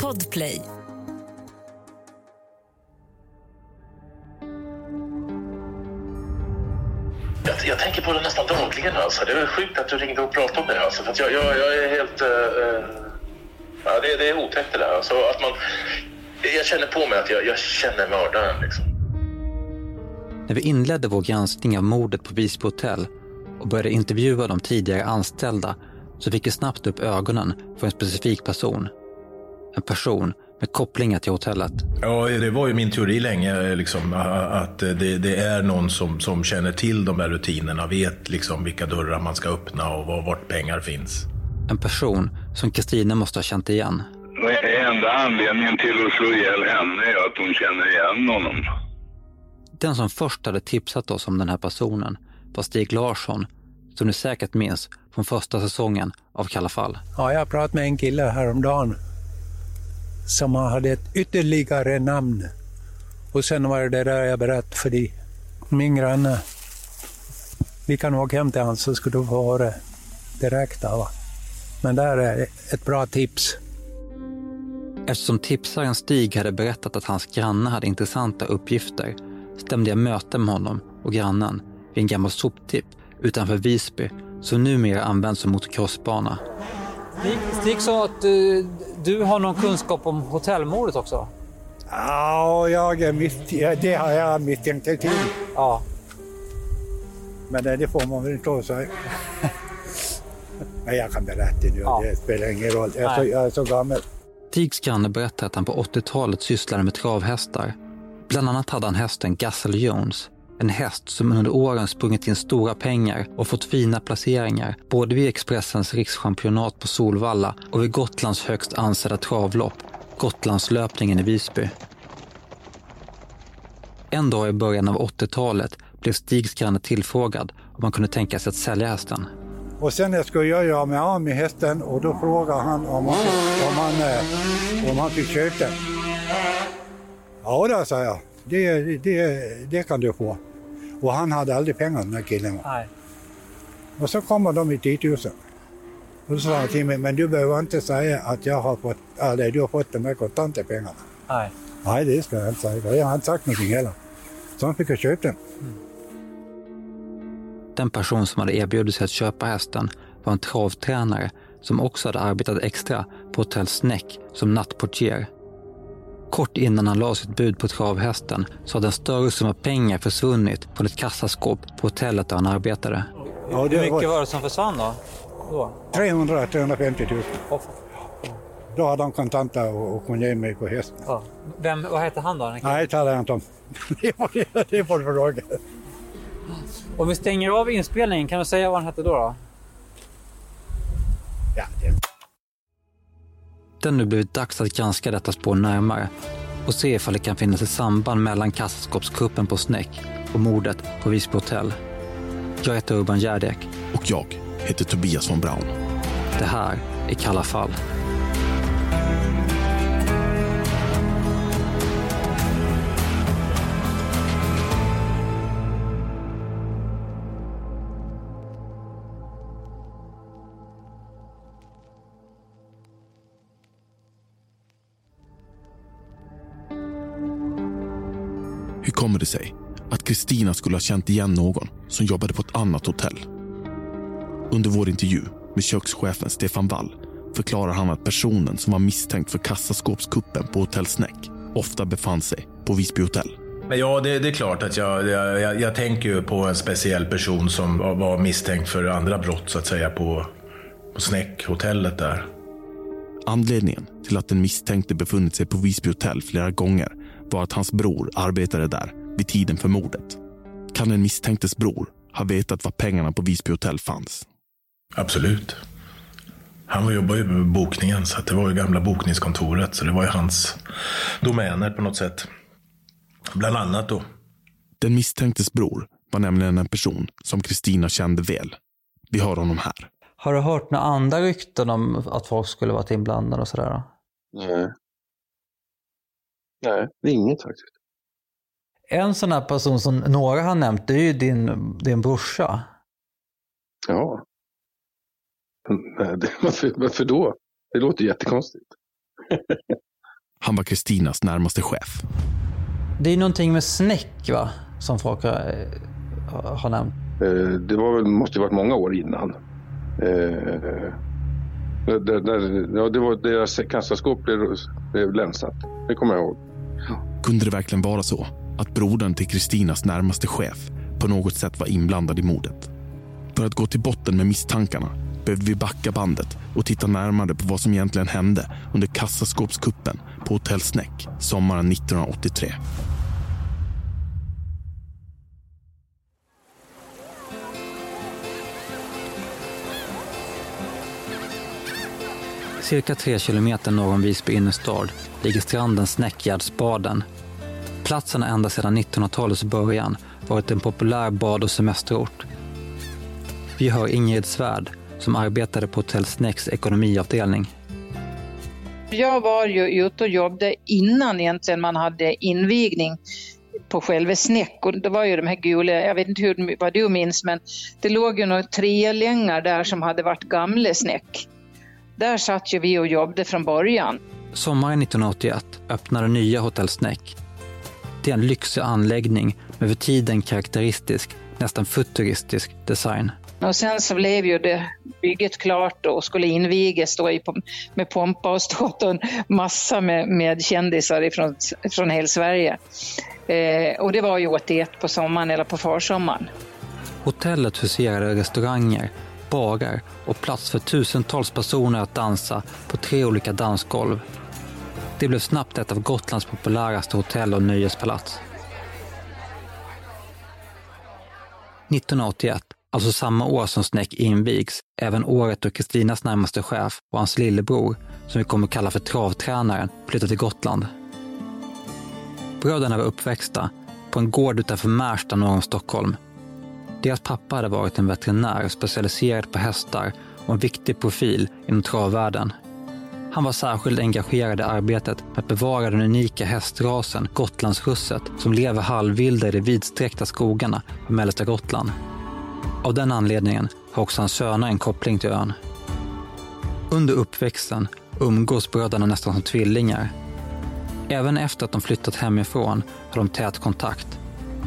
Podplay. Jag, jag tänker på det nästan dagligen. Alltså. Det är sjukt att du ringde och pratade om det. Alltså. För att jag, jag, jag är helt... Uh, ja, det, det är otäckt det där. Alltså, att man, jag känner på mig att jag, jag känner mördaren. Liksom. När vi inledde vår granskning av mordet på Visby hotell och började intervjua de tidigare anställda så fick vi snabbt upp ögonen för en specifik person. En person med kopplingar till hotellet. Ja, det var ju min teori länge, liksom, att det, det, är någon som, som känner till de här rutinerna, vet liksom vilka dörrar man ska öppna och var, vart pengar finns. En person som Kristina måste ha känt igen. Enda anledningen till att slå ihjäl henne är att hon känner igen honom. Den som först hade tipsat oss om den här personen var Stig Larsson, som ni säkert minns från första säsongen av Kalla fall. Ja, jag pratade med en kille häromdagen som hade ett ytterligare namn. Och sen var det det där jag berättade för dig. Min granne. Vi kan åka hem till honom så ska du få höra direkt. Va? Men där är ett bra tips. Eftersom tipsaren Stig hade berättat att hans granne hade intressanta uppgifter stämde jag möte med honom och grannen vid en gammal soptipp utanför Visby som numera används som motocrossbana. Stig, Stig sa att du, du har någon kunskap om hotellmordet också? Ja, jag är mitt, det har jag misstänkt till. Ja. Men det får man väl inte säga. Men jag kan berätta nu, ja. det spelar ingen roll. Jag är, så, jag är så gammal. Stigs granne berättar att han på 80-talet sysslade med travhästar. Bland annat hade han hästen Gassel Jones en häst som under åren sprungit in stora pengar och fått fina placeringar både vid Expressens rikschampionat på Solvalla och vid Gotlands högst ansedda travlopp, Gotlandslöpningen i Visby. En dag i början av 80-talet blev Stigs granne tillfrågad om han kunde tänka sig att sälja hästen. Och sen skulle jag göra mig av med hästen och då frågade han om han, om han, eh, om han fick köpa den. Ja, det sa jag. Det, det, det kan du få. Och han hade aldrig pengar den här killen. Nej. Och så kommer de i 10 000. Och då sa han till mig, men du behöver inte säga att jag har fått, eller du har fått de här kontanta pengarna. Nej. Nej, det ska jag inte säga. Jag har inte sagt någonting heller. Så han fick jag köpa den. Mm. Den person som hade erbjudit sig att köpa hästen var en travtränare som också hade arbetat extra på Hotell Snäck som nattportier Kort innan han la sitt bud på travhästen så hade en större summa pengar försvunnit från ett kassaskåp på hotellet där han arbetade. Ja, Hur mycket var... det som försvann då? då? 300-350 000. Oh. Då hade han kontanter och, kunde ge mig på hästen. Ja. Vem, vad hette han då? Nej, det talar jag inte om. det får du fråga. Om vi stänger av inspelningen, kan du säga vad han hette då? då? Ja, det det nu blivit dags att granska detta spår närmare och se ifall det kan finnas ett samband mellan kassaskåpskuppen på Snäck och mordet på Visby hotell. Jag heter Urban Järdek. Och jag heter Tobias von Braun. Det här är Kalla fall. Kommer det sig att Kristina skulle ha känt igen någon som jobbade på ett annat hotell? Under vår intervju med kökschefen Stefan Wall förklarar han att personen som var misstänkt för kassaskåpskuppen på Hotell Snäck ofta befann sig på Visby hotell. Ja, det, det, är klart att jag, jag, jag tänker på en speciell person som var misstänkt för andra brott så att säga på, på Snäck-hotellet där. Anledningen till att den misstänkte befunnit sig på Visby hotell flera gånger var att hans bror arbetade där vid tiden för mordet. Kan den misstänktes bror ha vetat var pengarna på Visby hotell fanns? Absolut. Han jobbade ju med bokningen, så det var ju gamla bokningskontoret. Så det var ju hans domäner på något sätt. Bland annat då. Den misstänktes bror var nämligen en person som Kristina kände väl. Vi har honom här. Har du hört några andra rykten om att folk skulle varit inblandade och sådär? Nej. Nej, inget faktiskt. En sån här person som några har nämnt, det är ju din, din brorsa. Ja. Varför, varför då? Det låter jättekonstigt. Han var Kristinas närmaste chef. Det är någonting med snäck va? Som folk har, eh, har nämnt. Eh, Det var väl, måste ju varit många år innan. Eh, där, där, ja, det var deras kassaskåp blev, blev länsat. Det kommer jag ihåg. Kunde det verkligen vara så att brodern till Kristinas närmaste chef på något sätt var inblandad i mordet? För att gå till botten med misstankarna behövde vi backa bandet och titta närmare på vad som egentligen hände under kassaskåpskuppen på Hotell Snäck sommaren 1983. Cirka tre kilometer norr om Visby innerstad ligger stranden Snäckgärdsbaden. Platsen har ända sedan 1900-talets början varit en populär bad och semesterort. Vi hör Ingrid Svärd som arbetade på Hotell Snäcks ekonomiavdelning. Jag var ju ute och jobbade innan egentligen man hade invigning på själva Snäck och det var ju de här gula, jag vet inte hur, vad du minns, men det låg ju några trelängar där som hade varit gamla Snäck. Där satt ju vi och jobbade från början. Sommaren 1981 öppnade nya Hotell Snäck. Det är en lyxig anläggning med för tiden karaktäristisk, nästan futuristisk design. Och sen så blev ju det bygget klart och skulle invigas då i, med pompa och ståt och en massa med, med kändisar ifrån, från hela Sverige. Eh, och det var ju 81 på sommaren eller på försommaren. Hotellet huserade restauranger, barer och plats för tusentals personer att dansa på tre olika dansgolv. Det blev snabbt ett av Gotlands populäraste hotell och nöjespalats. 1981, alltså samma år som Snäck invigs, även året då Kristinas närmaste chef och hans lillebror, som vi kommer kalla för travtränaren, flyttade till Gotland. Bröderna var uppväxta på en gård utanför Märsta norr om Stockholm. Deras pappa hade varit en veterinär specialiserad på hästar och en viktig profil inom travvärlden. Han var särskilt engagerad i arbetet med att bevara den unika hästrasen Gotlandsrusset som lever halvvilda i de vidsträckta skogarna på mellersta Gotland. Av den anledningen har också hans söner en koppling till ön. Under uppväxten umgås bröderna nästan som tvillingar. Även efter att de flyttat hemifrån har de tät kontakt.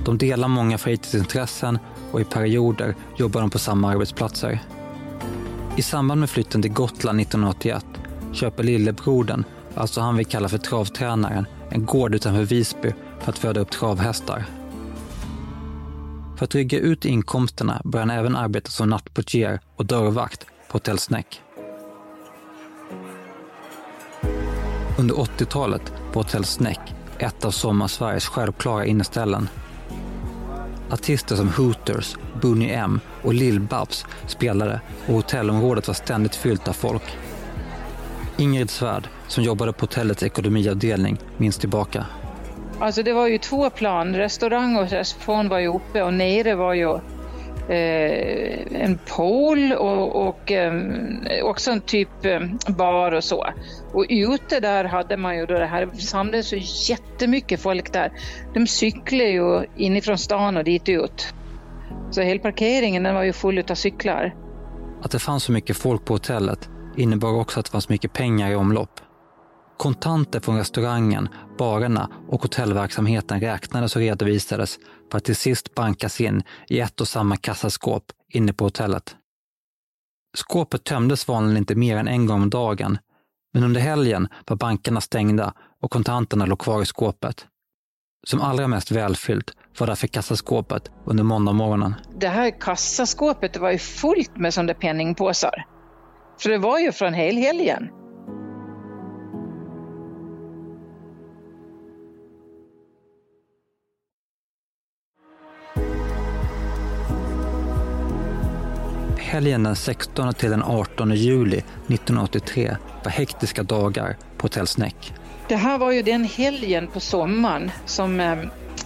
De delar många fritidsintressen och i perioder jobbar de på samma arbetsplatser. I samband med flytten till Gotland 1981 köper lillebrodern, alltså han vi kallar för travtränaren, en gård utanför Visby för att föda upp travhästar. För att trygga ut inkomsterna börjar han även arbeta som nattportier och dörrvakt på Hotell Snäck. Under 80-talet var Hotell Snäck ett av Sommarsveriges självklara inneställen. Artister som Hooters, Bunny M och Lill-Babs spelade och hotellområdet var ständigt fyllt av folk. Ingrid Svärd, som jobbade på hotellets ekonomiavdelning, minns tillbaka. Alltså det var ju två plan, restaurang och reception var ju uppe och nere var ju eh, en pool och, och eh, också en typ eh, bar och så. Och ute där hade man ju då det här, samlades så jättemycket folk där. De cyklade ju inifrån stan och dit ut. Så hela parkeringen den var ju full av cyklar. Att det fanns så mycket folk på hotellet innebar också att det fanns mycket pengar i omlopp. Kontanter från restaurangen, barerna och hotellverksamheten räknades och redovisades för att till sist bankas in i ett och samma kassaskåp inne på hotellet. Skåpet tömdes vanligen inte mer än en gång om dagen, men under helgen var bankerna stängda och kontanterna låg kvar i skåpet. Som allra mest välfyllt var därför kassaskåpet under måndagmorgonen. Det här kassaskåpet var ju fullt med sådana penningpåsar. För det var ju från helhelgen. Helgen den 16 till den 18 juli 1983 var hektiska dagar på Hotell Snäck. Det här var ju den helgen på sommaren som, eh,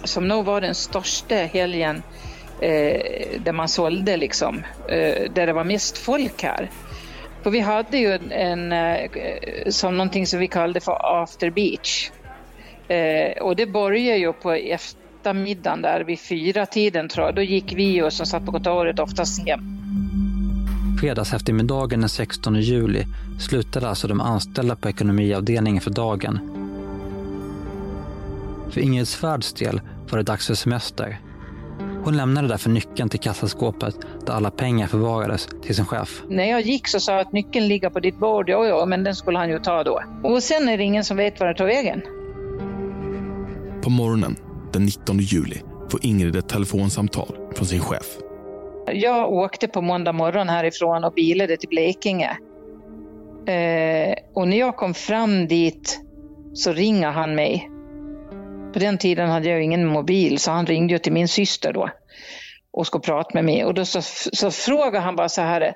som nog var den största helgen eh, där man sålde liksom, eh, där det var mest folk här. För vi hade ju en, eh, som någonting som vi kallade för after beach. Eh, och det började ju på eftermiddagen där vid fyra tiden tror jag. Då gick vi och som satt på kontoret oftast hem. Fredagseftermiddagen den 16 juli slutade alltså de anställda på ekonomiavdelningen för dagen. För Ingrid Svärds del var det dags för semester. Hon lämnade därför nyckeln till kassaskåpet där alla pengar förvarades till sin chef. När jag gick så sa jag att nyckeln ligger på ditt bord. Ja, ja, men den skulle han ju ta då. Och sen är det ingen som vet var den tar vägen. På morgonen den 19 juli får Ingrid ett telefonsamtal från sin chef. Jag åkte på måndag morgon härifrån och bilade till Blekinge. Eh, och när jag kom fram dit så ringer han mig. På den tiden hade jag ingen mobil så han ringde ju till min syster då och skulle prata med mig. Och då så, så frågade han bara så här,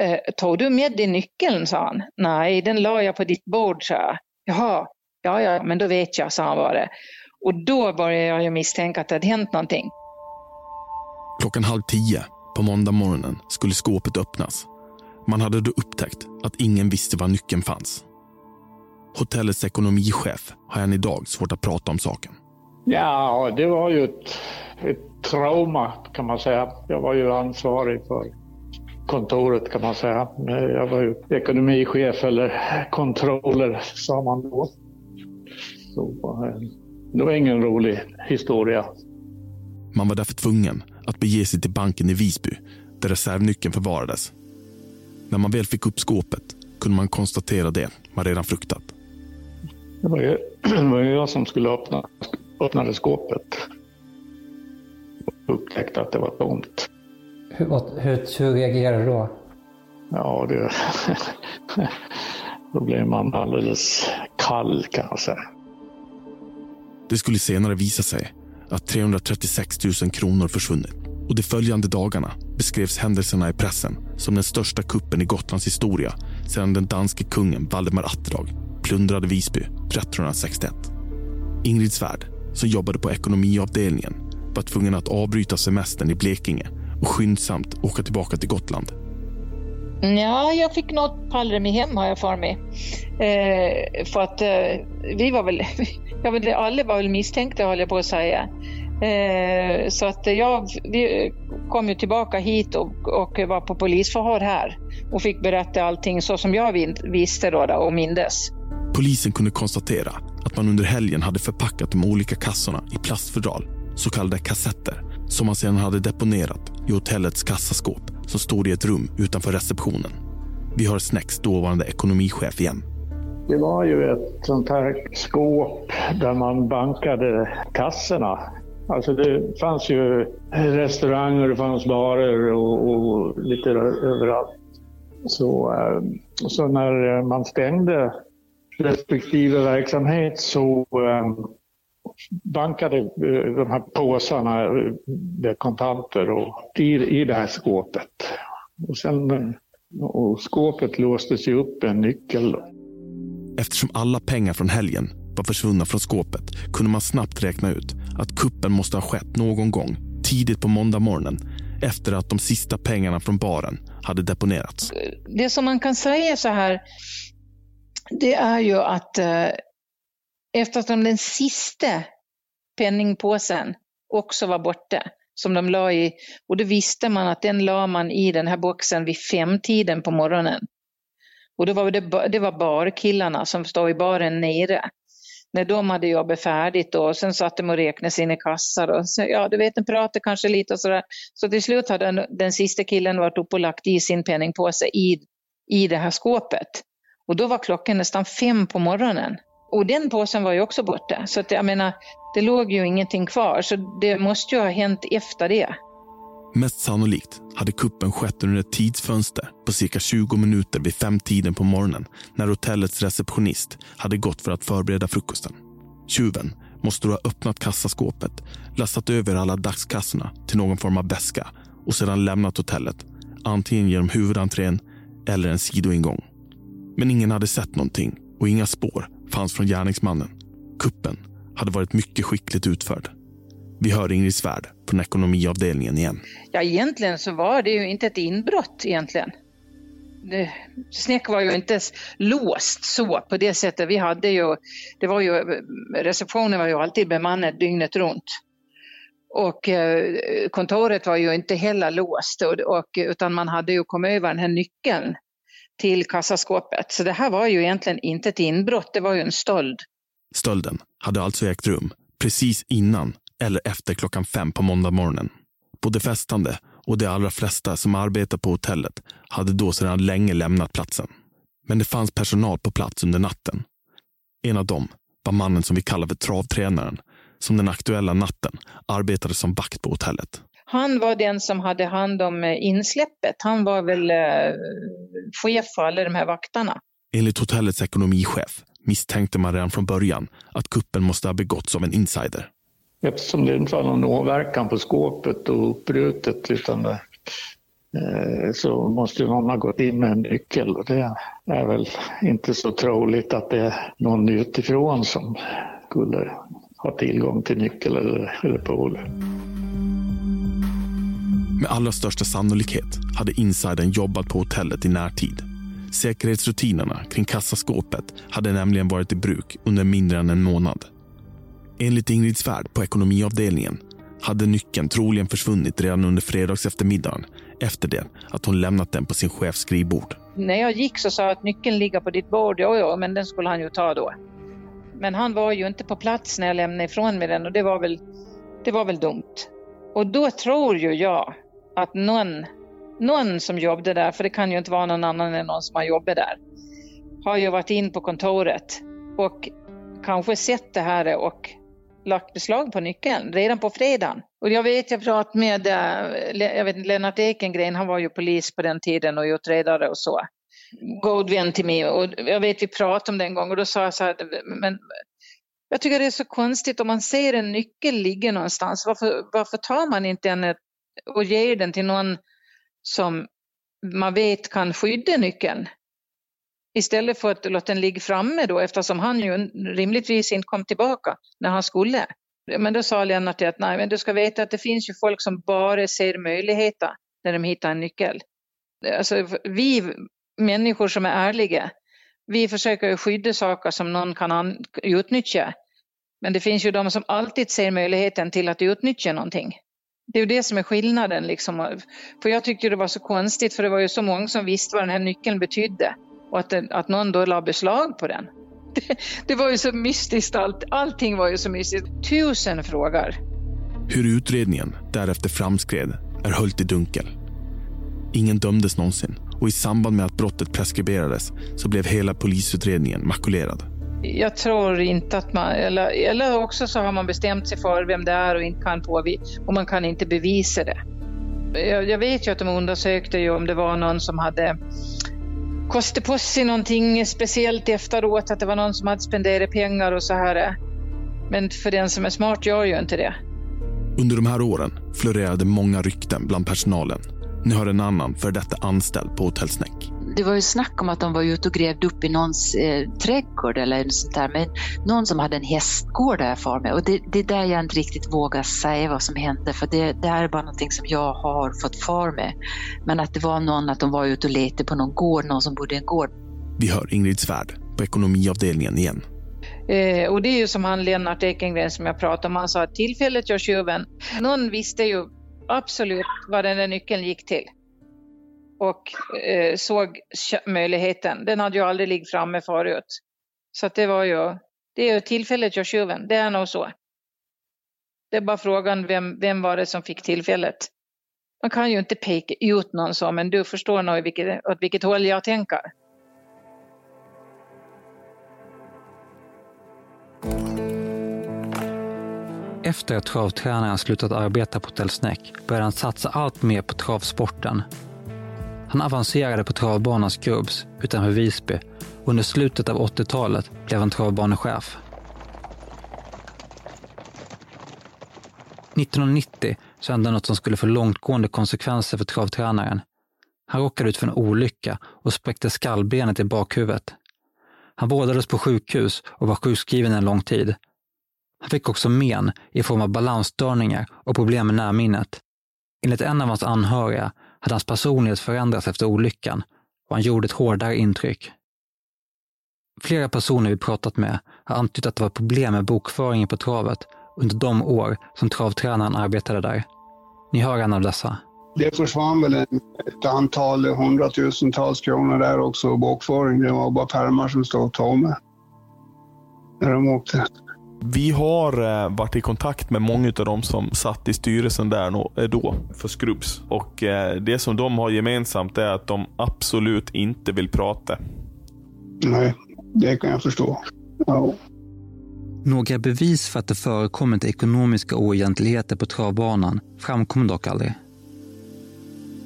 eh, tog du med dig nyckeln? sa han. Nej, den la jag på ditt bord, sa jag. Jaha, ja, ja, men då vet jag, sa han bara. Och då började jag ju misstänka att det hade hänt någonting. Klockan halv tio på måndag morgonen skulle skåpet öppnas. Man hade då upptäckt att ingen visste var nyckeln fanns. Hotellets ekonomichef har än idag svårt att prata om saken. Ja, det var ju ett, ett trauma kan man säga. Jag var ju ansvarig för kontoret kan man säga. Jag var ju ekonomichef eller controller sa man då. Så, eh, det var ingen rolig historia. Man var därför tvungen att bege sig till banken i Visby där reservnyckeln förvarades. När man väl fick upp skåpet kunde man konstatera det man redan fruktat. Det var ju, det var ju jag som skulle öppna öppnade skåpet och upptäckte att det var tomt. Hur, hur, hur reagerade du då? Ja, det, då blev man alldeles kall kan jag säga. Det skulle senare visa sig att 336 000 kronor försvunnit och de följande dagarna beskrevs händelserna i pressen som den största kuppen i Gotlands historia sedan den danske kungen Valdemar Atterdag plundrade Visby 1361. Ingrid Svärd, som jobbade på ekonomiavdelningen, var tvungen att avbryta semestern i Blekinge och skyndsamt åka tillbaka till Gotland. Ja, jag fick något pallremi hem har jag för mig. Eh, för att eh, vi var väl, jag vet, alla var väl misstänkta höll jag på att säga. Eh, så att jag vi kom ju tillbaka hit och, och, var på polisförhör här och fick berätta allting så som jag visste då, då och mindes. Polisen kunde konstatera att man under helgen hade förpackat de olika kassorna i plastfodral, så kallade kassetter, som man sedan hade deponerat i hotellets kassaskåp som stod i ett rum utanför receptionen. Vi har Snäcks dåvarande ekonomichef igen. Det var ju ett sånt här skåp där man bankade kassorna. Alltså det fanns ju restauranger, det fanns barer och, och lite överallt. Så, eh, så när man stängde respektive verksamhet så um, bankade uh, de här påsarna med kontanter och i, i det här skåpet. Och, sen, och skåpet låstes ju upp med en nyckel. Eftersom alla pengar från helgen var försvunna från skåpet kunde man snabbt räkna ut att kuppen måste ha skett någon gång tidigt på måndag morgonen efter att de sista pengarna från baren hade deponerats. Det som man kan säga så här det är ju att eh, eftersom den sista penningpåsen också var borta, som de la i, och då visste man att den la man i den här boxen vid femtiden på morgonen. Och då var det, det var barkillarna som stod i baren nere. När de hade jobbat färdigt och sen satt de och räknade sina kassar och så, ja, du vet, de pratade kanske lite och sådär. Så till slut hade den, den sista killen varit uppe och lagt i sin penningpåse i, i det här skåpet. Och då var klockan nästan fem på morgonen. Och den påsen var ju också borta. Så att jag menar, det låg ju ingenting kvar. Så det måste ju ha hänt efter det. Mest sannolikt hade kuppen skett under ett tidsfönster på cirka 20 minuter vid femtiden på morgonen när hotellets receptionist hade gått för att förbereda frukosten. Tjuven måste då ha öppnat kassaskåpet, lastat över alla dagskassorna till någon form av väska och sedan lämnat hotellet, antingen genom huvudentrén eller en sidoingång. Men ingen hade sett någonting och inga spår fanns från gärningsmannen. Kuppen hade varit mycket skickligt utförd. Vi hör Ingrid Svärd från ekonomiavdelningen igen. Ja, egentligen så var det ju inte ett inbrott egentligen. Det, Snäck var ju inte låst så på det sättet. Vi hade ju, det var ju, receptionen var ju alltid bemannad dygnet runt. Och eh, kontoret var ju inte heller låst och, och, utan man hade ju kommit över den här nyckeln till kassaskåpet. Så det här var ju egentligen inte ett inbrott, det var ju en stöld. Stölden hade alltså ägt rum precis innan eller efter klockan fem på måndag morgonen. Både festande och de allra flesta som arbetar på hotellet hade då sedan länge lämnat platsen. Men det fanns personal på plats under natten. En av dem var mannen som vi kallar för travtränaren, som den aktuella natten arbetade som vakt på hotellet. Han var den som hade hand om eh, insläppet. Han var väl eh, chef för alla de här vakterna. Enligt hotellets ekonomichef misstänkte man redan från början att kuppen måste ha begåtts av en insider. Eftersom det inte var någon åverkan på skåpet och uppbrutet utan det, eh, så måste någon ha gått in med en nyckel och det är väl inte så troligt att det är någon utifrån som skulle ha tillgång till nyckel eller, eller pool. Med allra största sannolikhet hade insidern jobbat på hotellet i närtid. Säkerhetsrutinerna kring kassaskåpet hade nämligen varit i bruk under mindre än en månad. Enligt Ingrid Svärd på ekonomiavdelningen hade nyckeln troligen försvunnit redan under fredags eftermiddagen efter det att hon lämnat den på sin chefs skrivbord. När jag gick så sa jag att nyckeln ligger på ditt bord. Ja, ja, men den skulle han ju ta då. Men han var ju inte på plats när jag lämnade ifrån mig den och det var väl, det var väl dumt. Och då tror ju jag att någon, någon som jobbade där, för det kan ju inte vara någon annan än någon som har jobbat där, har ju varit in på kontoret och kanske sett det här och lagt beslag på nyckeln redan på fredagen. Och jag vet, jag pratade med eh, jag vet, Lennart Ekengren, han var ju polis på den tiden och utredare och så. God vän till mig och jag vet vi pratade om det en gång och då sa jag så här, men jag tycker det är så konstigt om man ser en nyckel ligga någonstans, varför, varför tar man inte den och ger den till någon som man vet kan skydda nyckeln? Istället för att låta den ligga framme då eftersom han ju rimligtvis inte kom tillbaka när han skulle. Men då sa Lennart att nej, men du ska veta att det finns ju folk som bara ser möjligheter när de hittar en nyckel. Alltså, vi människor som är ärliga, vi försöker skydda saker som någon kan utnyttja. Men det finns ju de som alltid ser möjligheten till att utnyttja någonting. Det är ju det som är skillnaden. Liksom. För jag tyckte det var så konstigt för det var ju så många som visste vad den här nyckeln betydde och att, den, att någon då la beslag på den. Det, det, var ju så mystiskt allt. Allting var ju så mystiskt. Tusen frågor. Hur utredningen därefter framskred är höljt i dunkel. Ingen dömdes någonsin och i samband med att brottet preskriberades så blev hela polisutredningen makulerad. Jag tror inte att man, eller, eller också så har man bestämt sig för vem det är och inte kan påvisa, och man kan inte bevisa det. Jag, jag vet ju att de undersökte ju om det var någon som hade kostat på sig någonting speciellt efteråt, att det var någon som hade spenderat pengar och så här. Men för den som är smart gör ju inte det. Under de här åren florerade många rykten bland personalen. Nu har en annan för detta anställd på Hotell Snäck. Det var ju snack om att de var ute och grävde upp i någons eh, trädgård eller något sånt där. Men någon som hade en hästgård där för mig. Och det, det är där jag inte riktigt vågar säga vad som hände. För det, det här är bara någonting som jag har fått för mig. Men att det var någon, att de var ute och letade på någon gård, någon som bodde i en gård. Vi hör Ingrid Svärd på ekonomiavdelningen igen. Eh, och det är ju som han Lennart Ekengren som jag pratade om, han sa att tillfället gör tjuven. Någon visste ju absolut vad den där nyckeln gick till och eh, såg möjligheten. Den hade ju aldrig liggt framme förut. Så att det var ju, det är ju tillfället gör tjuven, det är nog så. Det är bara frågan vem, vem var det som fick tillfället. Man kan ju inte peka ut någon så, men du förstår nog vilket, åt vilket håll jag tänker. Efter att travtränaren slutat arbeta på Hotell Snäck började han satsa allt mer på travsporten han avancerade på travbanan Skrubbs utanför Visby och under slutet av 80-talet blev han travbanechef. 1990 så hände något som skulle få långtgående konsekvenser för travtränaren. Han råkade ut för en olycka och spräckte skallbenet i bakhuvudet. Han vårdades på sjukhus och var sjukskriven en lång tid. Han fick också men i form av balansstörningar och problem med närminnet. Enligt en av hans anhöriga hade hans personlighet förändrats efter olyckan och han gjorde ett hårdare intryck. Flera personer vi pratat med har antytt att det var problem med bokföringen på travet under de år som travtränaren arbetade där. Ni hör en av dessa. Det försvann väl ett antal hundratusentals kronor där också, bokföring. Det var bara pärmar som stod tomma när de åkte. Vi har eh, varit i kontakt med många av de som satt i styrelsen där eh, då, för Skrubbs. Och eh, det som de har gemensamt är att de absolut inte vill prata. Nej, det kan jag förstå. Ja. Några bevis för att det förekommit ekonomiska oegentligheter på travbanan framkom dock aldrig.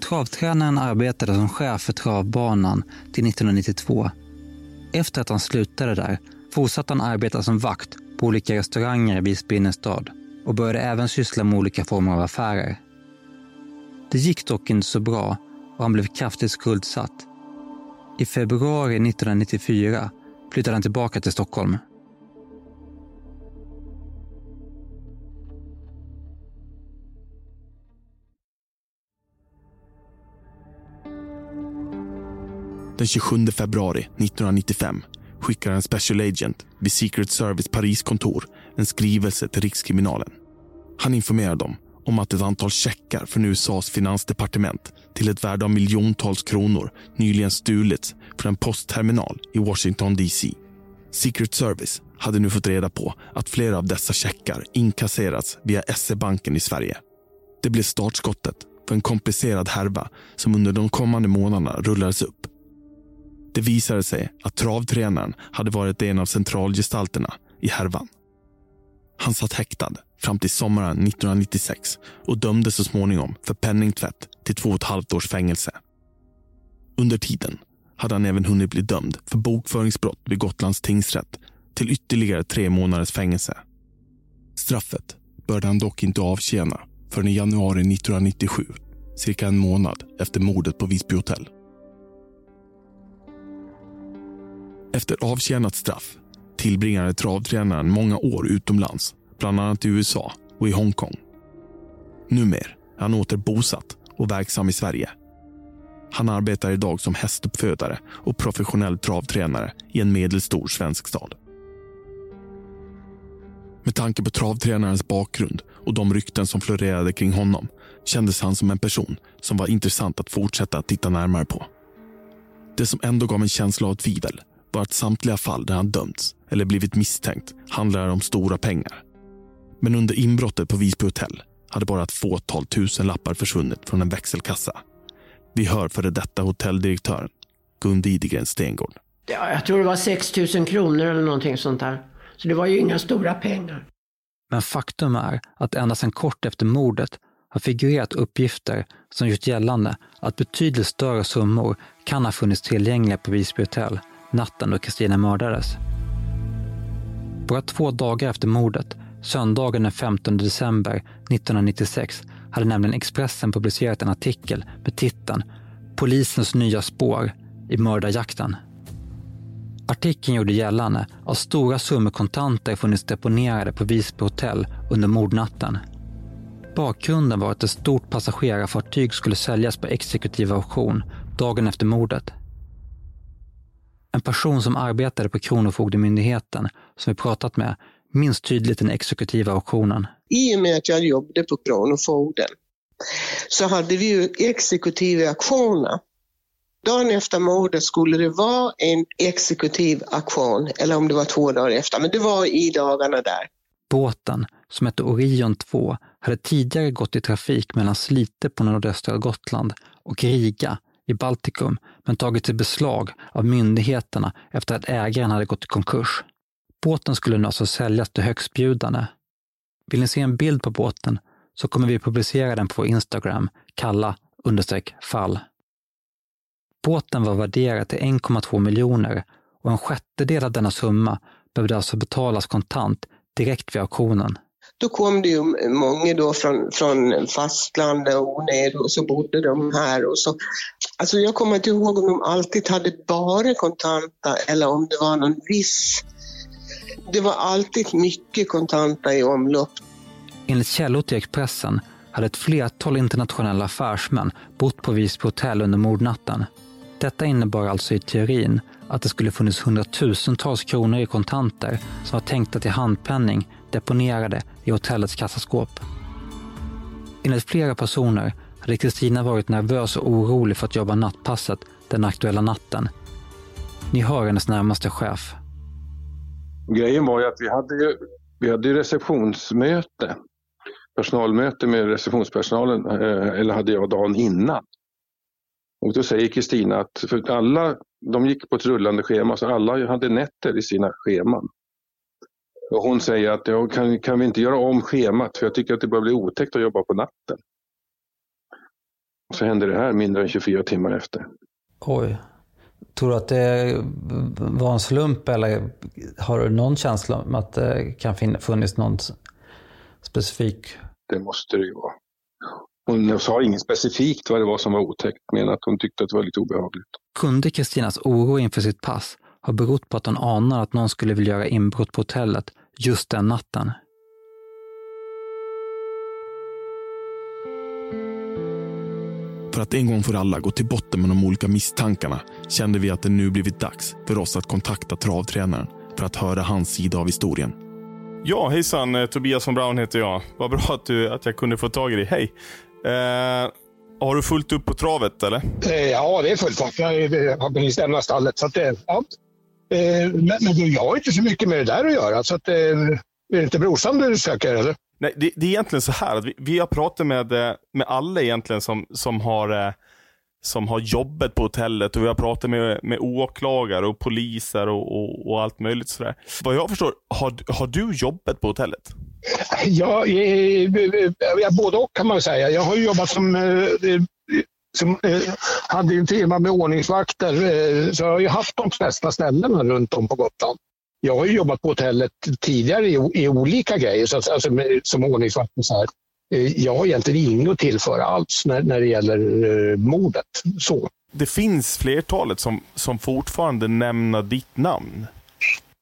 Travtränaren arbetade som chef för travbanan till 1992. Efter att han slutade där fortsatte han arbeta som vakt på olika restauranger i Visby innerstad och började även syssla med olika former av affärer. Det gick dock inte så bra och han blev kraftigt skuldsatt. I februari 1994 flyttade han tillbaka till Stockholm. Den 27 februari 1995 skickar en special agent vid Secret Service Paris kontor en skrivelse till Rikskriminalen. Han informerar dem om att ett antal checkar från USAs finansdepartement till ett värde av miljontals kronor nyligen stulits från en postterminal i Washington DC. Secret Service hade nu fått reda på att flera av dessa checkar inkasserats via SE-banken i Sverige. Det blev startskottet för en komplicerad härva som under de kommande månaderna rullades upp. Det visade sig att travtränaren hade varit en av centralgestalterna i härvan. Han satt häktad fram till sommaren 1996 och dömdes så småningom för penningtvätt till två och ett halvt års fängelse. Under tiden hade han även hunnit bli dömd för bokföringsbrott vid Gotlands tingsrätt till ytterligare tre månaders fängelse. Straffet började han dock inte avtjäna förrän i januari 1997, cirka en månad efter mordet på Visby hotell. Efter avtjänat straff tillbringade travtränaren många år utomlands, bland annat i USA och i Hongkong. Numera är han åter bosatt och verksam i Sverige. Han arbetar idag som hästuppfödare och professionell travtränare i en medelstor svensk stad. Med tanke på travtränarens bakgrund och de rykten som florerade kring honom kändes han som en person som var intressant att fortsätta titta närmare på. Det som ändå gav en känsla av tvivel att samtliga fall där han dömts eller blivit misstänkt handlar om stora pengar. Men under inbrottet på Visby hotell hade bara ett fåtal tusen lappar försvunnit från en växelkassa. Vi hör före detta hotelldirektören Gun Idegren Stengård. Ja, jag tror det var 6 000 kronor eller någonting sånt där. Så det var ju inga stora pengar. Men faktum är att ända sedan kort efter mordet har figurerat uppgifter som gjort gällande att betydligt större summor kan ha funnits tillgängliga på Visby hotell natten då Kristina mördades. Bara två dagar efter mordet, söndagen den 15 december 1996, hade nämligen Expressen publicerat en artikel med titeln “Polisens nya spår i mördarjakten”. Artikeln gjorde gällande att stora summor kontanter funnits deponerade på Visby hotell under mordnatten. Bakgrunden var att ett stort passagerarfartyg skulle säljas på exekutiv auktion dagen efter mordet. En person som arbetade på Kronofogdemyndigheten, som vi pratat med, minns tydligt den exekutiva auktionen. I och med att jag jobbade på Kronofogden så hade vi ju exekutiva auktioner. Dagen efter mordet skulle det vara en exekutiv auktion, eller om det var två dagar efter, men det var i dagarna där. Båten, som hette Orion 2, hade tidigare gått i trafik mellan Slite på nordöstra Gotland och Riga i Baltikum men tagits i beslag av myndigheterna efter att ägaren hade gått i konkurs. Båten skulle nu alltså säljas till högstbjudande. Vill ni se en bild på båten så kommer vi publicera den på Instagram, kalla understreck fall. Båten var värderad till 1,2 miljoner och en sjättedel av denna summa behövde alltså betalas kontant direkt vid auktionen. Då kom det ju många då från, från fastlandet och ner och så bodde de här. Och så. Alltså jag kommer inte ihåg om de alltid hade bara kontanta eller om det var någon viss... Det var alltid mycket kontanta i omlopp. Enligt källor till Expressen hade ett flertal internationella affärsmän bott på Visby hotell under mordnatten. Detta innebar alltså i teorin att det skulle funnits hundratusentals kronor i kontanter som var tänkta till handpenning deponerade i hotellets kassaskåp. Enligt flera personer hade Kristina varit nervös och orolig för att jobba nattpasset den aktuella natten. Ni hör hennes närmaste chef. Grejen var ju att vi hade ju, vi hade ju receptionsmöte, personalmöte med receptionspersonalen, eh, eller hade jag dagen innan. Och då säger Kristina att för alla, de gick på ett rullande schema, så alla hade nätter i sina scheman. Och hon säger att ja, kan, kan vi inte göra om schemat för jag tycker att det börjar bli otäckt att jobba på natten. Och så händer det här mindre än 24 timmar efter. Oj. Tror du att det var en slump eller har du någon känsla om att det kan funnits någon specifik? Det måste det ju vara. Hon sa inget specifikt vad det var som var otäckt, men att hon tyckte att det var lite obehagligt. Kunde Kristinas oro inför sitt pass ha berott på att hon anar att någon skulle vilja göra inbrott på hotellet just den natten? För att en gång för alla gå till botten med de olika misstankarna kände vi att det nu blivit dags för oss att kontakta travtränaren för att höra hans sida av historien. Ja, hejsan. Eh, Tobias von Braun heter jag. Vad bra att, du, att jag kunde få tag i dig. Hej. Eh, har du fullt upp på travet eller? Eh, ja, det är fullt fart. Jag har precis lämnat stallet. Så att, eh, ja. Eh, men, men jag har inte så mycket med det där att göra. Så att, eh, är det inte brorsan du söker eller? Nej, det, det, är egentligen så här att vi, vi har pratat med, eh, med alla egentligen som, som, har, som har jobbet på hotellet och vi har pratat med, med åklagare och poliser och, och, och allt möjligt sådär. Vad jag förstår, har, har du jobbet på hotellet? Ja, ja, både och kan man säga. Jag har jobbat som som eh, hade en firma med ordningsvakter. Eh, så jag har ju haft de flesta ställena runt om på Gotland jag har jobbat på hotellet tidigare i, i olika grejer, så, alltså, med, som ordningsvakt. Så här. Eh, jag har egentligen inget att tillföra alls när, när det gäller eh, mordet. Så. Det finns flertalet som, som fortfarande nämner ditt namn.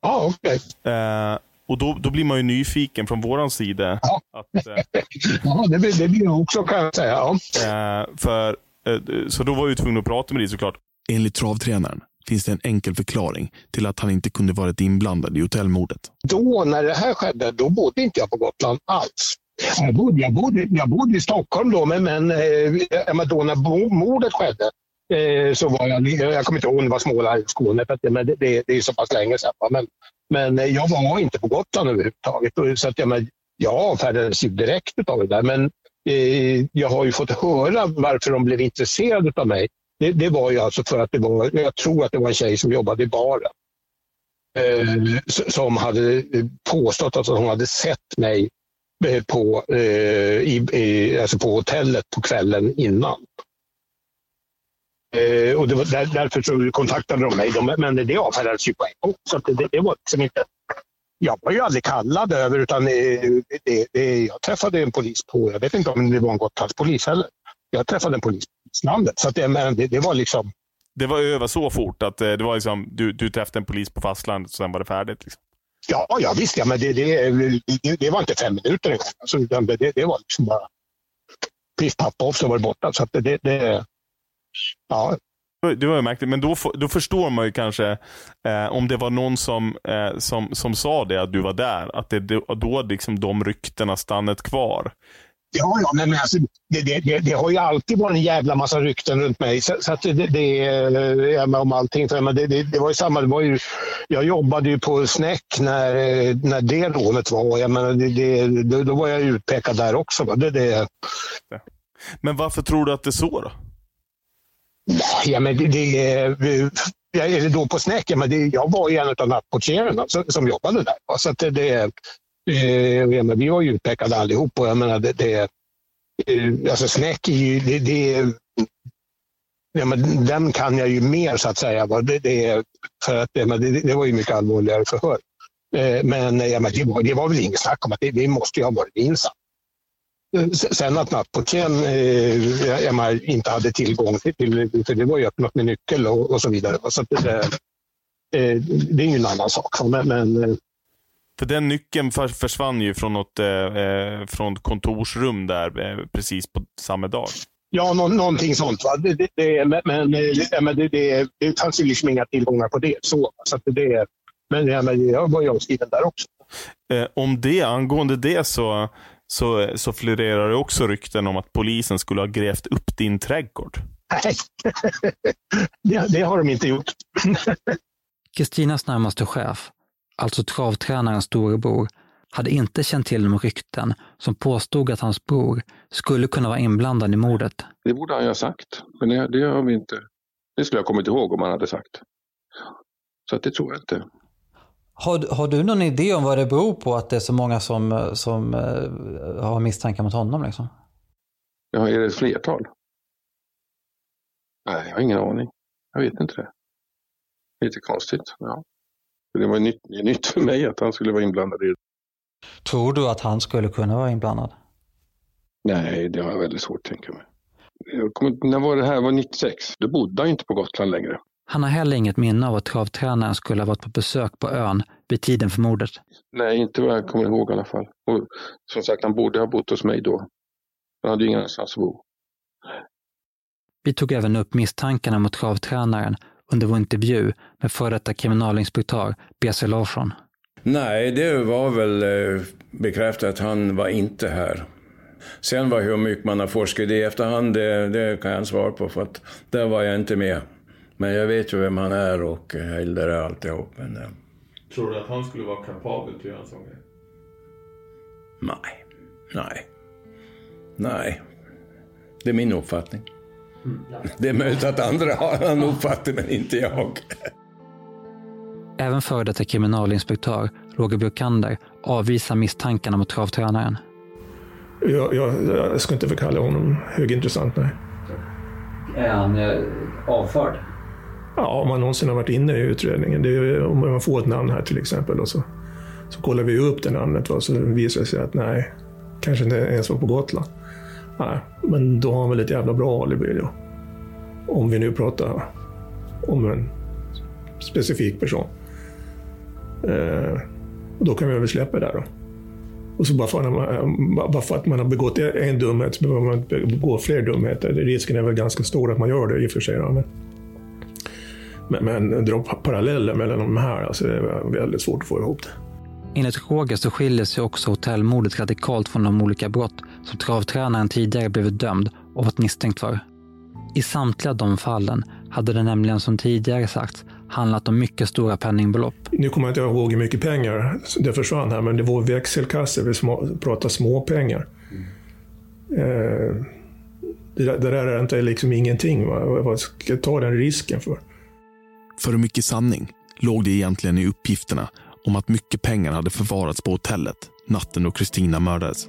Ja, okej. Okay. Eh, och då, då blir man ju nyfiken från vår sida. Ja, att, eh, ja det, blir, det blir också kan jag säga. Ja. Eh, för, så då var vi tvungna att prata med dig såklart. Enligt travtränaren finns det en enkel förklaring till att han inte kunde varit inblandad i hotellmordet. Då, när det här skedde, då bodde inte jag på Gotland alls. Jag bodde, jag bodde, jag bodde i Stockholm då, men, men eh, då när mordet skedde eh, så var jag, jag kommer inte ihåg om det var Småland eller Skåne, men det, det, det är så pass länge sedan. Men, men eh, jag var inte på Gotland överhuvudtaget. Så att, jag, men, jag avfärdades ju direkt av det där. Men eh, jag har ju fått höra varför de blev intresserade av mig det, det, var ju alltså för att det var, jag tror att det var en tjej som jobbade i baren. Eh, som hade eh, påstått att hon hade sett mig eh, på, eh, i, i, alltså på hotellet på kvällen innan. Eh, och det var där, därför så kontaktade de mig, de, men det avfärdades ju på en gång. Så det, det, var liksom inte, jag var ju aldrig kallad över, utan det, det, jag träffade en polis på, jag vet inte om det var en Gotlandspolis heller. Jag träffade en polis namnet. Så att det, men det, det var liksom... Det var över så fort att eh, det var liksom, du, du träffade en polis på fastlandet och sen var det färdigt? Liksom. Ja, ja visst. Ja, men det, det, det, var inte fem minuter. Alltså, det, det var liksom bara piff, papp, off så var det borta. Så det, det, ja. Det var ju märkligt, men då, då förstår man ju kanske eh, om det var någon som, eh, som, som sa det, att du var där, att det, då liksom de ryktena stannat kvar. Ja, ja men alltså, det, det, det, har ju alltid varit en jävla massa rykten runt mig. Så, så att det, det, ja, om allting. För, det, det, det var ju samma. Det var ju, jag jobbade ju på Snäck när, när det rånet var. Jag menar, det, det, då var jag utpekad där också. Det, det. Men varför tror du att det är så då? Ja, men det, det, eller då på Snäck, men det, jag var ju en av nattportierna som, som jobbade där. Så att det, det, Eh, vi var ju utpekade allihop och jag menar det, det eh, alltså Snäck är ju, det, det ja, men den kan jag ju mer så att säga. Det, det, för att, det, det, det var ju mycket allvarligare förhör. Eh, men, ja, men det, var, det var väl inget snack om att det, det måste ju ha varit insatt. Sen att nattportieren eh, inte hade tillgång till, för det var ju öppnat med nyckel och, och så vidare. Så det, eh, det är ju en annan sak. Men, men för den nyckeln försvann ju från något eh, eh, från kontorsrum där eh, precis på samma dag. Ja, nå någonting sånt. Va? Det, det, det, men men det, det, det fanns ju liksom inga tillgångar på det. Så, så att det men, ja, men jag var ju avskriven där också. Eh, om det, angående det så, så, så florerar det också rykten om att polisen skulle ha grävt upp din trädgård. Nej, det, det har de inte gjort. Kristinas närmaste chef, alltså travtränarens storebror, hade inte känt till de rykten som påstod att hans bror skulle kunna vara inblandad i mordet. Det borde han ju ha sagt, men det, det har vi inte. Det skulle jag kommit ihåg om han hade sagt. Så att det tror jag inte. Har, har du någon idé om vad det beror på att det är så många som, som uh, har misstankar mot honom? Liksom? Ja, är det ett flertal? Nej, jag har ingen aning. Jag vet inte det. Lite konstigt. Ja. Det var nytt, nytt för mig att han skulle vara inblandad i det. Tror du att han skulle kunna vara inblandad? Nej, det har jag väldigt svårt att tänka mig. Kommer, när var det här? var 96. Då bodde han inte på Gotland längre. Han har heller inget minne av att travtränaren skulle ha varit på besök på ön vid tiden för mordet. Nej, inte vad jag kommer ihåg i alla fall. Och som sagt, han borde ha bott hos mig då. Han hade ju ingen annanstans att bo. Vi tog även upp misstankarna mot travtränaren under vår intervju med före detta kriminalinspektör B.C. Larsson. Nej, det var väl eh, bekräftat att han var inte här. Sen var hur mycket man har forskat i efterhand, det, det kan jag inte svara på för att där var jag inte med. Men jag vet ju vem han är och Hilder är alltihop. Men, eh, Tror du att han skulle vara kapabel till att göra en sån grej? nej, nej, nej. Det är min uppfattning. Det är möjligt att andra har en annan uppfattning, men inte jag. Även före detta kriminalinspektör Roger Björkander avvisar misstankarna mot travtränaren. Jag, jag, jag ska inte förkalla honom högintressant, nej. Är han eh, avförd? Ja, om man någonsin har varit inne i utredningen. Det är, om man får ett namn här till exempel och så, så kollar vi upp det namnet och så visar det sig att nej, kanske inte ens var på Gotland. Nej, men då har han väl ett jävla bra alibi då. Om vi nu pratar om en specifik person. Eh, då kan vi väl släppa det då. Och så bara för, att man, bara för att man har begått en dumhet så behöver man inte begå fler dumheter. Risken är väl ganska stor att man gör det i och för sig. då, Men, men, men dra paralleller mellan de här, alltså det är väldigt svårt att få ihop det. Enligt Roger så skiljer sig också hotellmordet radikalt från de olika brott som travtränaren tidigare blivit dömd och varit misstänkt för. I samtliga de fallen hade det nämligen som tidigare sagts handlat om mycket stora penningbelopp. Nu kommer jag inte ihåg hur mycket pengar det försvann här, men det var växelkassor, vi små, pratar småpengar. Eh, det, där- det där är inte liksom ingenting. Va? Vad ska jag ta den risken för? För hur mycket sanning låg det egentligen i uppgifterna om att mycket pengar hade förvarats på hotellet natten då Kristina mördades?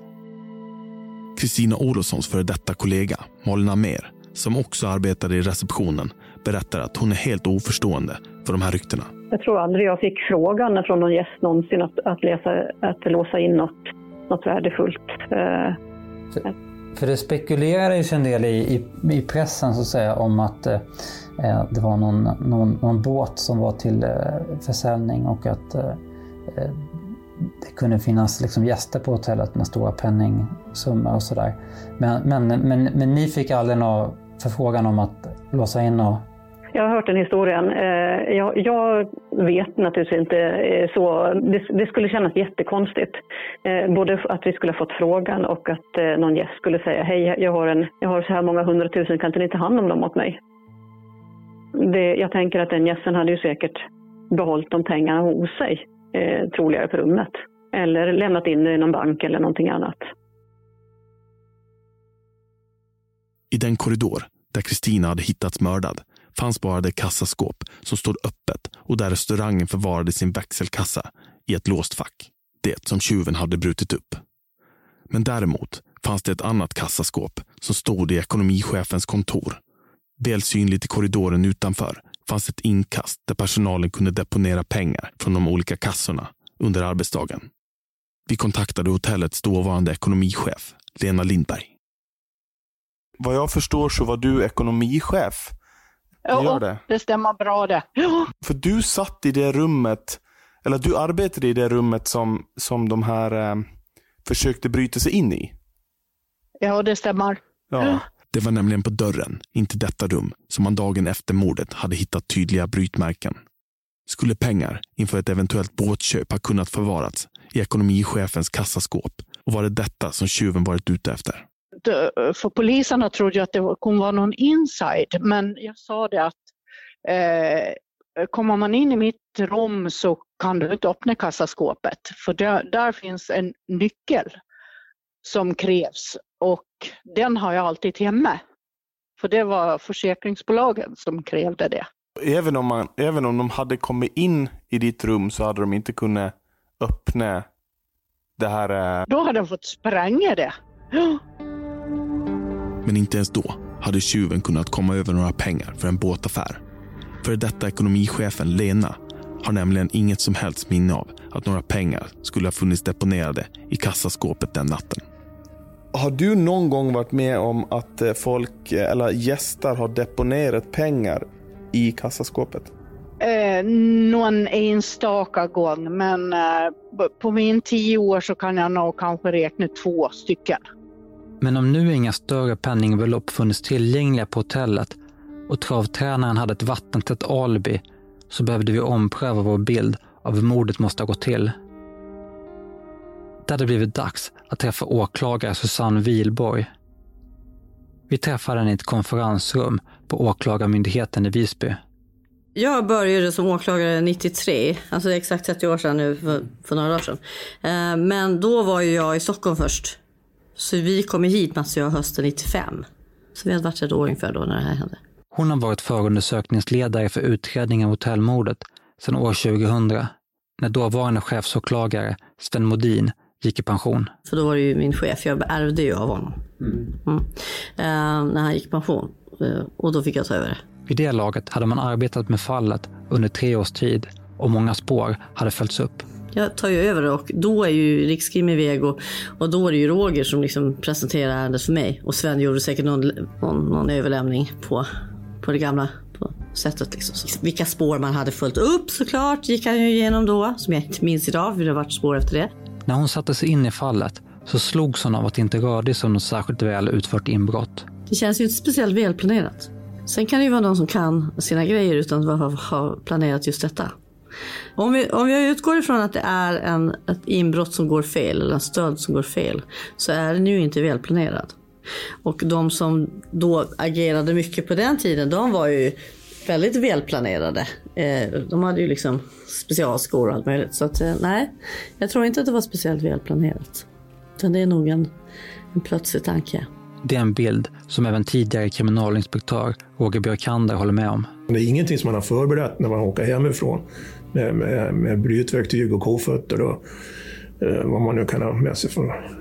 Kristina Olofssons före detta kollega Malin Amer, som också arbetade i receptionen, berättar att hon är helt oförstående för de här ryktena. Jag tror aldrig jag fick frågan från någon gäst någonsin att, att, läsa, att låsa in något, något värdefullt. Eh, för det spekulerades ju en del i, i, i pressen så att säga om att eh, eh, det var någon, någon, någon båt som var till eh, försäljning och att eh, eh, det kunde finnas liksom gäster på hotellet med stora penningsummor och sådär. Men, men, men, men ni fick aldrig någon förfrågan om att låsa in och jag har hört den historien. Eh, jag, jag vet naturligtvis inte eh, så. Det, det skulle kännas jättekonstigt. Eh, både att vi skulle ha fått frågan och att någon gäst skulle säga hej, jag har, en, jag har så här många hundratusen, kan inte ni ta hand om dem åt mig? Det, jag tänker att den gästen hade ju säkert behållit de pengarna hos sig, eh, troligare på rummet. Eller lämnat in det i någon bank eller någonting annat. I den korridor där Kristina hade hittats mördad fanns bara det kassaskåp som stod öppet och där restaurangen förvarade sin växelkassa i ett låst fack. Det som tjuven hade brutit upp. Men däremot fanns det ett annat kassaskåp som stod i ekonomichefens kontor. Väl synligt i korridoren utanför fanns ett inkast där personalen kunde deponera pengar från de olika kassorna under arbetsdagen. Vi kontaktade hotellets dåvarande ekonomichef, Lena Lindberg. Vad jag förstår så var du ekonomichef. Det gör Ja, det. det stämmer bra det. Ja. För du satt i det rummet, eller du arbetade i det rummet som, som de här eh, försökte bryta sig in i. ja, det stämmer. Ja. Det var nämligen på dörren in till detta rum som man dagen efter mordet hade hittat tydliga brytmärken. Skulle pengar inför ett eventuellt båtköp ha kunnat förvarats i ekonomichefens kassaskåp och var det detta som tjuven varit ute efter. Det- För poliserna trodde jag att det kunde vara någon inside, men jag sa det att eh, kommer man in i mitt rum så kan du inte öppna kassaskåpet, för där, där finns en nyckel som krävs och den har jag alltid hemma. För det var försäkringsbolagen som krävde det. Även om, man, även om de hade kommit in i ditt rum så hade de inte kunnat öppna det här... eh, Då hade de fått spränga det. Men inte ens då hade tjuven kunnat komma över några pengar för en båtaffär. För detta ekonomichefen Lena har nämligen inget som helst minne av att några pengar skulle ha funnits deponerade i kassaskåpet den natten. Har du någon gång varit med om att eh, folk eh, eller gäster har deponerat pengar i kassaskåpet? Eh, någon enstaka gång, men eh, på min tio år så kan jag nog kanske räkna två stycken. Men om nu inga större penningbelopp funnits tillgängliga på hotellet och travtränaren hade ett vattentätt alibi så behövde vi ompröva vår bild av hur mordet måste ha gått till. Det hade blivit dags att träffa åklagare Susanne Wilborg. Vi träffade henne i ett konferensrum på Åklagarmyndigheten i Visby. Jag började som åklagare 93, alltså det är exakt 30 år sedan nu, för, för några dagar sedan. Eh, men då var ju jag i Stockholm först. Så vi kom hit Mats och jag hösten 95. Så vi hade varit ett år ungefär då när det här hände. Hon har varit förundersökningsledare för utredningen av hotellmordet sedan år 2000, när dåvarande chefsåklagare Sven Modin gick i pension. För då var det ju min chef, jag ärvde ju av honom. Mm. Eh, när han gick i pension. Eh, och då fick jag ta över det. Vid det laget hade man arbetat med fallet under tre års tid och många spår hade följts upp. Jag tar ju över och då är ju Rikskrim iväg och, och då är det ju Roger som liksom presenterar ärendet för mig. Och Sven gjorde säkert någon, någon, någon överlämning på, på det gamla på sättet. Liksom. Så vilka spår man hade följt upp såklart gick han ju igenom då, som jag inte minns idag, för det har varit spår efter det. När hon satte sig in i fallet så slogs hon av att det inte rörde sig om något särskilt väl utfört inbrott. Det känns ju inte speciellt välplanerat. Sen kan det ju vara någon som kan sina grejer utan att ha planerat just detta. Om vi, om jag utgår ifrån att det är en, ett inbrott som går fel eller en stöld som går fel så är den ju inte välplanerad. Och de som då agerade mycket på den tiden, de var ju väldigt välplanerade. Eh, de hade ju liksom specialskor och allt möjligt. Så att, eh, nej, jag tror inte att det var speciellt välplanerat. Utan det är nog en, en plötslig tanke. Det är en bild som även tidigare kriminalinspektör Roger Björkander håller med om. Det är ingenting som man har förberett när man åker hemifrån med, med, med brytverktyg och kofötter och eh, vad man nu kan ha med sig för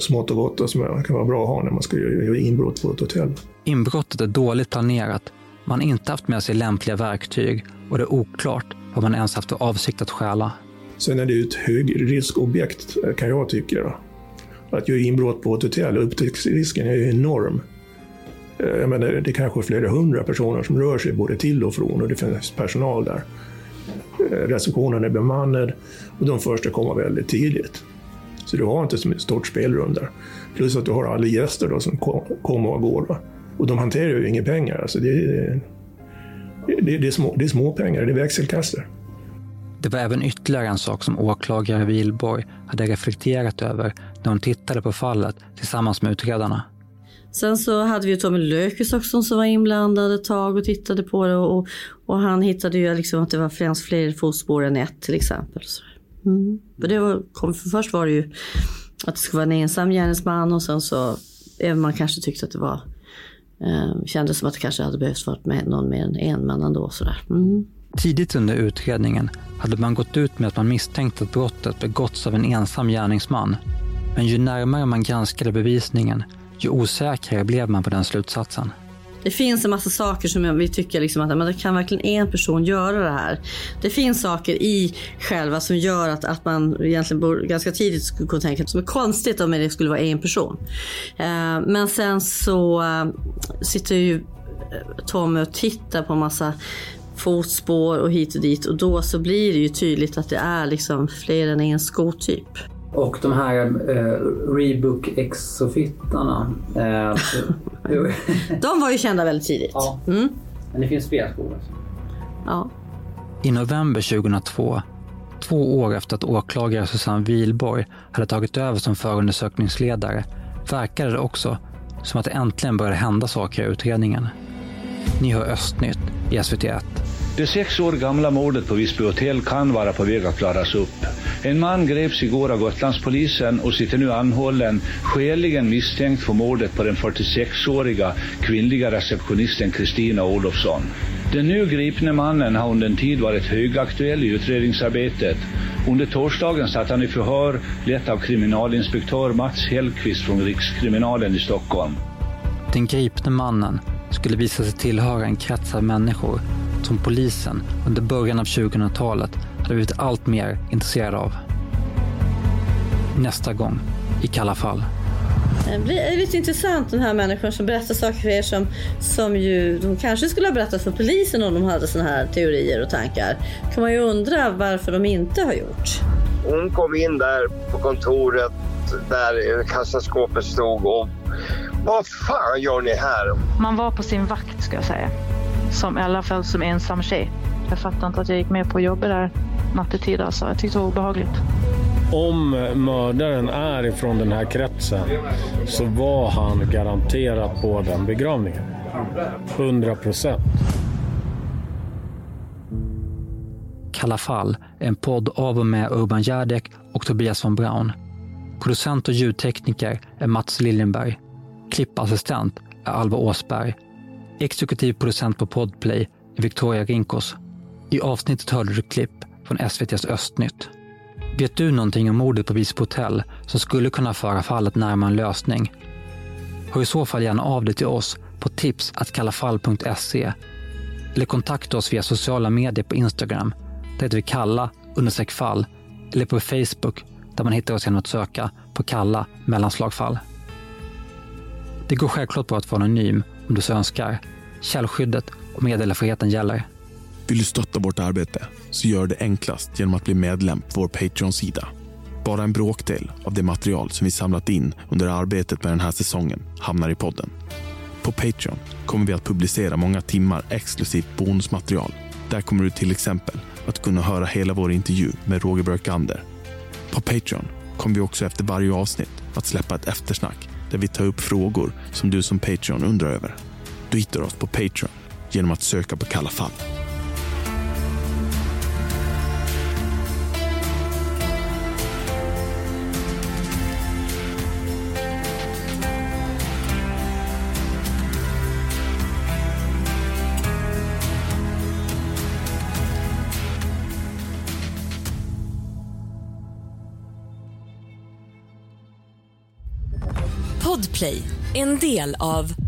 smått, och gott och som kan vara bra att ha när man ska göra inbrott på ett hotell. Inbrottet är dåligt planerat. Man har inte haft med sig lämpliga verktyg och det är oklart vad man ens haft för avsikt att stjäla. Sen är det ju ett högriskobjekt kan jag tycka. Att göra inbrott på ett hotell, upptäcktsrisken är ju enorm. Eh, jag menar, det är kanske flera hundra personer som rör sig både till och från och det finns personal där. Eh, receptionen är bemannad och de första kommer väldigt tidigt. Så du har inte så stort spelrum där. Plus att du har alla gäster då som kommer och går. Va? Och de hanterar ju inga pengar. Alltså det, är, det, det, är små, det är små pengar, det är växelkassor. Det var även ytterligare en sak som åklagare Wilborg hade reflekterat över när hon tittade på fallet tillsammans med utredarna. Sen så hade vi ju Tommy Lökis också som var inblandad ett tag och tittade på det och, och han hittade ju liksom att det var främst fler fotspår än ett till exempel. Så, mm. För det var, kom, för först var det ju att det skulle vara en ensam gärningsman och sen så även man kanske tyckte att det var eh, kändes som att det kanske hade behövts varit med någon mer än en man ändå sådär. Mm. Tidigt under utredningen hade man gått ut med att man misstänkte att brottet begåtts av en ensam gärningsman. Men ju närmare man granskade bevisningen, ju osäkrare blev man på den slutsatsen. Det finns en massa saker som vi tycker liksom att men det kan verkligen en person göra det här. Det finns saker i själva som gör att, att man egentligen bor, ganska tidigt skulle kunna tänka att det är konstigt om det skulle vara en person. Eh, men sen så eh, sitter ju eh, Tommy och tittar på en massa fotspår och hit och dit och då så blir det ju tydligt att det är liksom fler än en skotyp. Och de här eh, Rebook Exofittarna. Eh, De var ju kända väldigt tidigt. Ja. Mm. Men det finns fler skor. Ja. I november 2002, två år efter att åklagare Susanne Wilborg hade tagit över som förundersökningsledare verkade det också som att det äntligen började hända saker i utredningen. Ni hör Östnytt i SVT1. Det sex år gamla mordet på Visby hotell kan vara på väg att klaras upp. En man greps igår av Gotlandspolisen och sitter nu anhållen skäligen misstänkt för mordet på den 46-åriga kvinnliga receptionisten Kristina Olofsson. Den nu gripne mannen har under en tid varit högaktuell i utredningsarbetet. Under torsdagen satt han i förhör lett av kriminalinspektör Mats Hellqvist från Rikskriminalen i Stockholm. Den gripne mannen skulle visa sig tillhöra en krets av människor som polisen under början av 2000-talet hade blivit allt mer intresserad av. Nästa gång i Kalla fall. Det blir lite intressant den här människan som berättar saker för er som, som ju de kanske skulle ha berättat för polisen om de hade såna här teorier och tankar. kan man ju undra varför de inte har gjort. Hon kom in där på kontoret där kassaskåpet stod och vad fan gör ni här? Man var på sin vakt ska jag säga. Som, I alla fall som ensam tjej. Jag fattar inte att jag gick med på jobba där nattetid alltså. Jag tyckte det var obehagligt. Om mördaren är ifrån den här kretsen så var han garanterat på den begravningen. 100 procent. Kalla fall är en podd av och med Urban Järdek och Tobias von Braun. Producent och ljudtekniker är Mats Liljenberg. Klippassistent är Alva Åsberg. Exekutiv producent på Podplay är Victoria Rinkos. I avsnittet hörde du klipp från SVTs Östnytt. Vet du någonting om mordet på Visby hotell som skulle kunna föra fallet närmare en lösning? Hör i så fall gärna av dig till oss på tipsatkallafall.se eller kontakta oss via sociala medier på Instagram. Där heter vi kalla understreck fall eller på Facebook där man hittar oss genom att söka på kalla mellanslagfall. Det går självklart bra att vara anonym om du så önskar. Källskyddet och meddelarfriheten gäller. Vill du stötta vårt arbete så gör det enklast genom att bli medlem på vår Patreon-sida. Bara en bråkdel av det material som vi samlat in under arbetet med den här säsongen hamnar i podden. På Patreon kommer vi att publicera många timmar exklusivt bonusmaterial. Där kommer du till exempel att kunna höra hela vår intervju med Roger Börkander. På Patreon kommer vi också efter varje avsnitt att släppa ett eftersnack där vi tar upp frågor som du som Patreon undrar över. Du hittar oss på Patreon genom att söka på Kalla fall. Podplay, en del av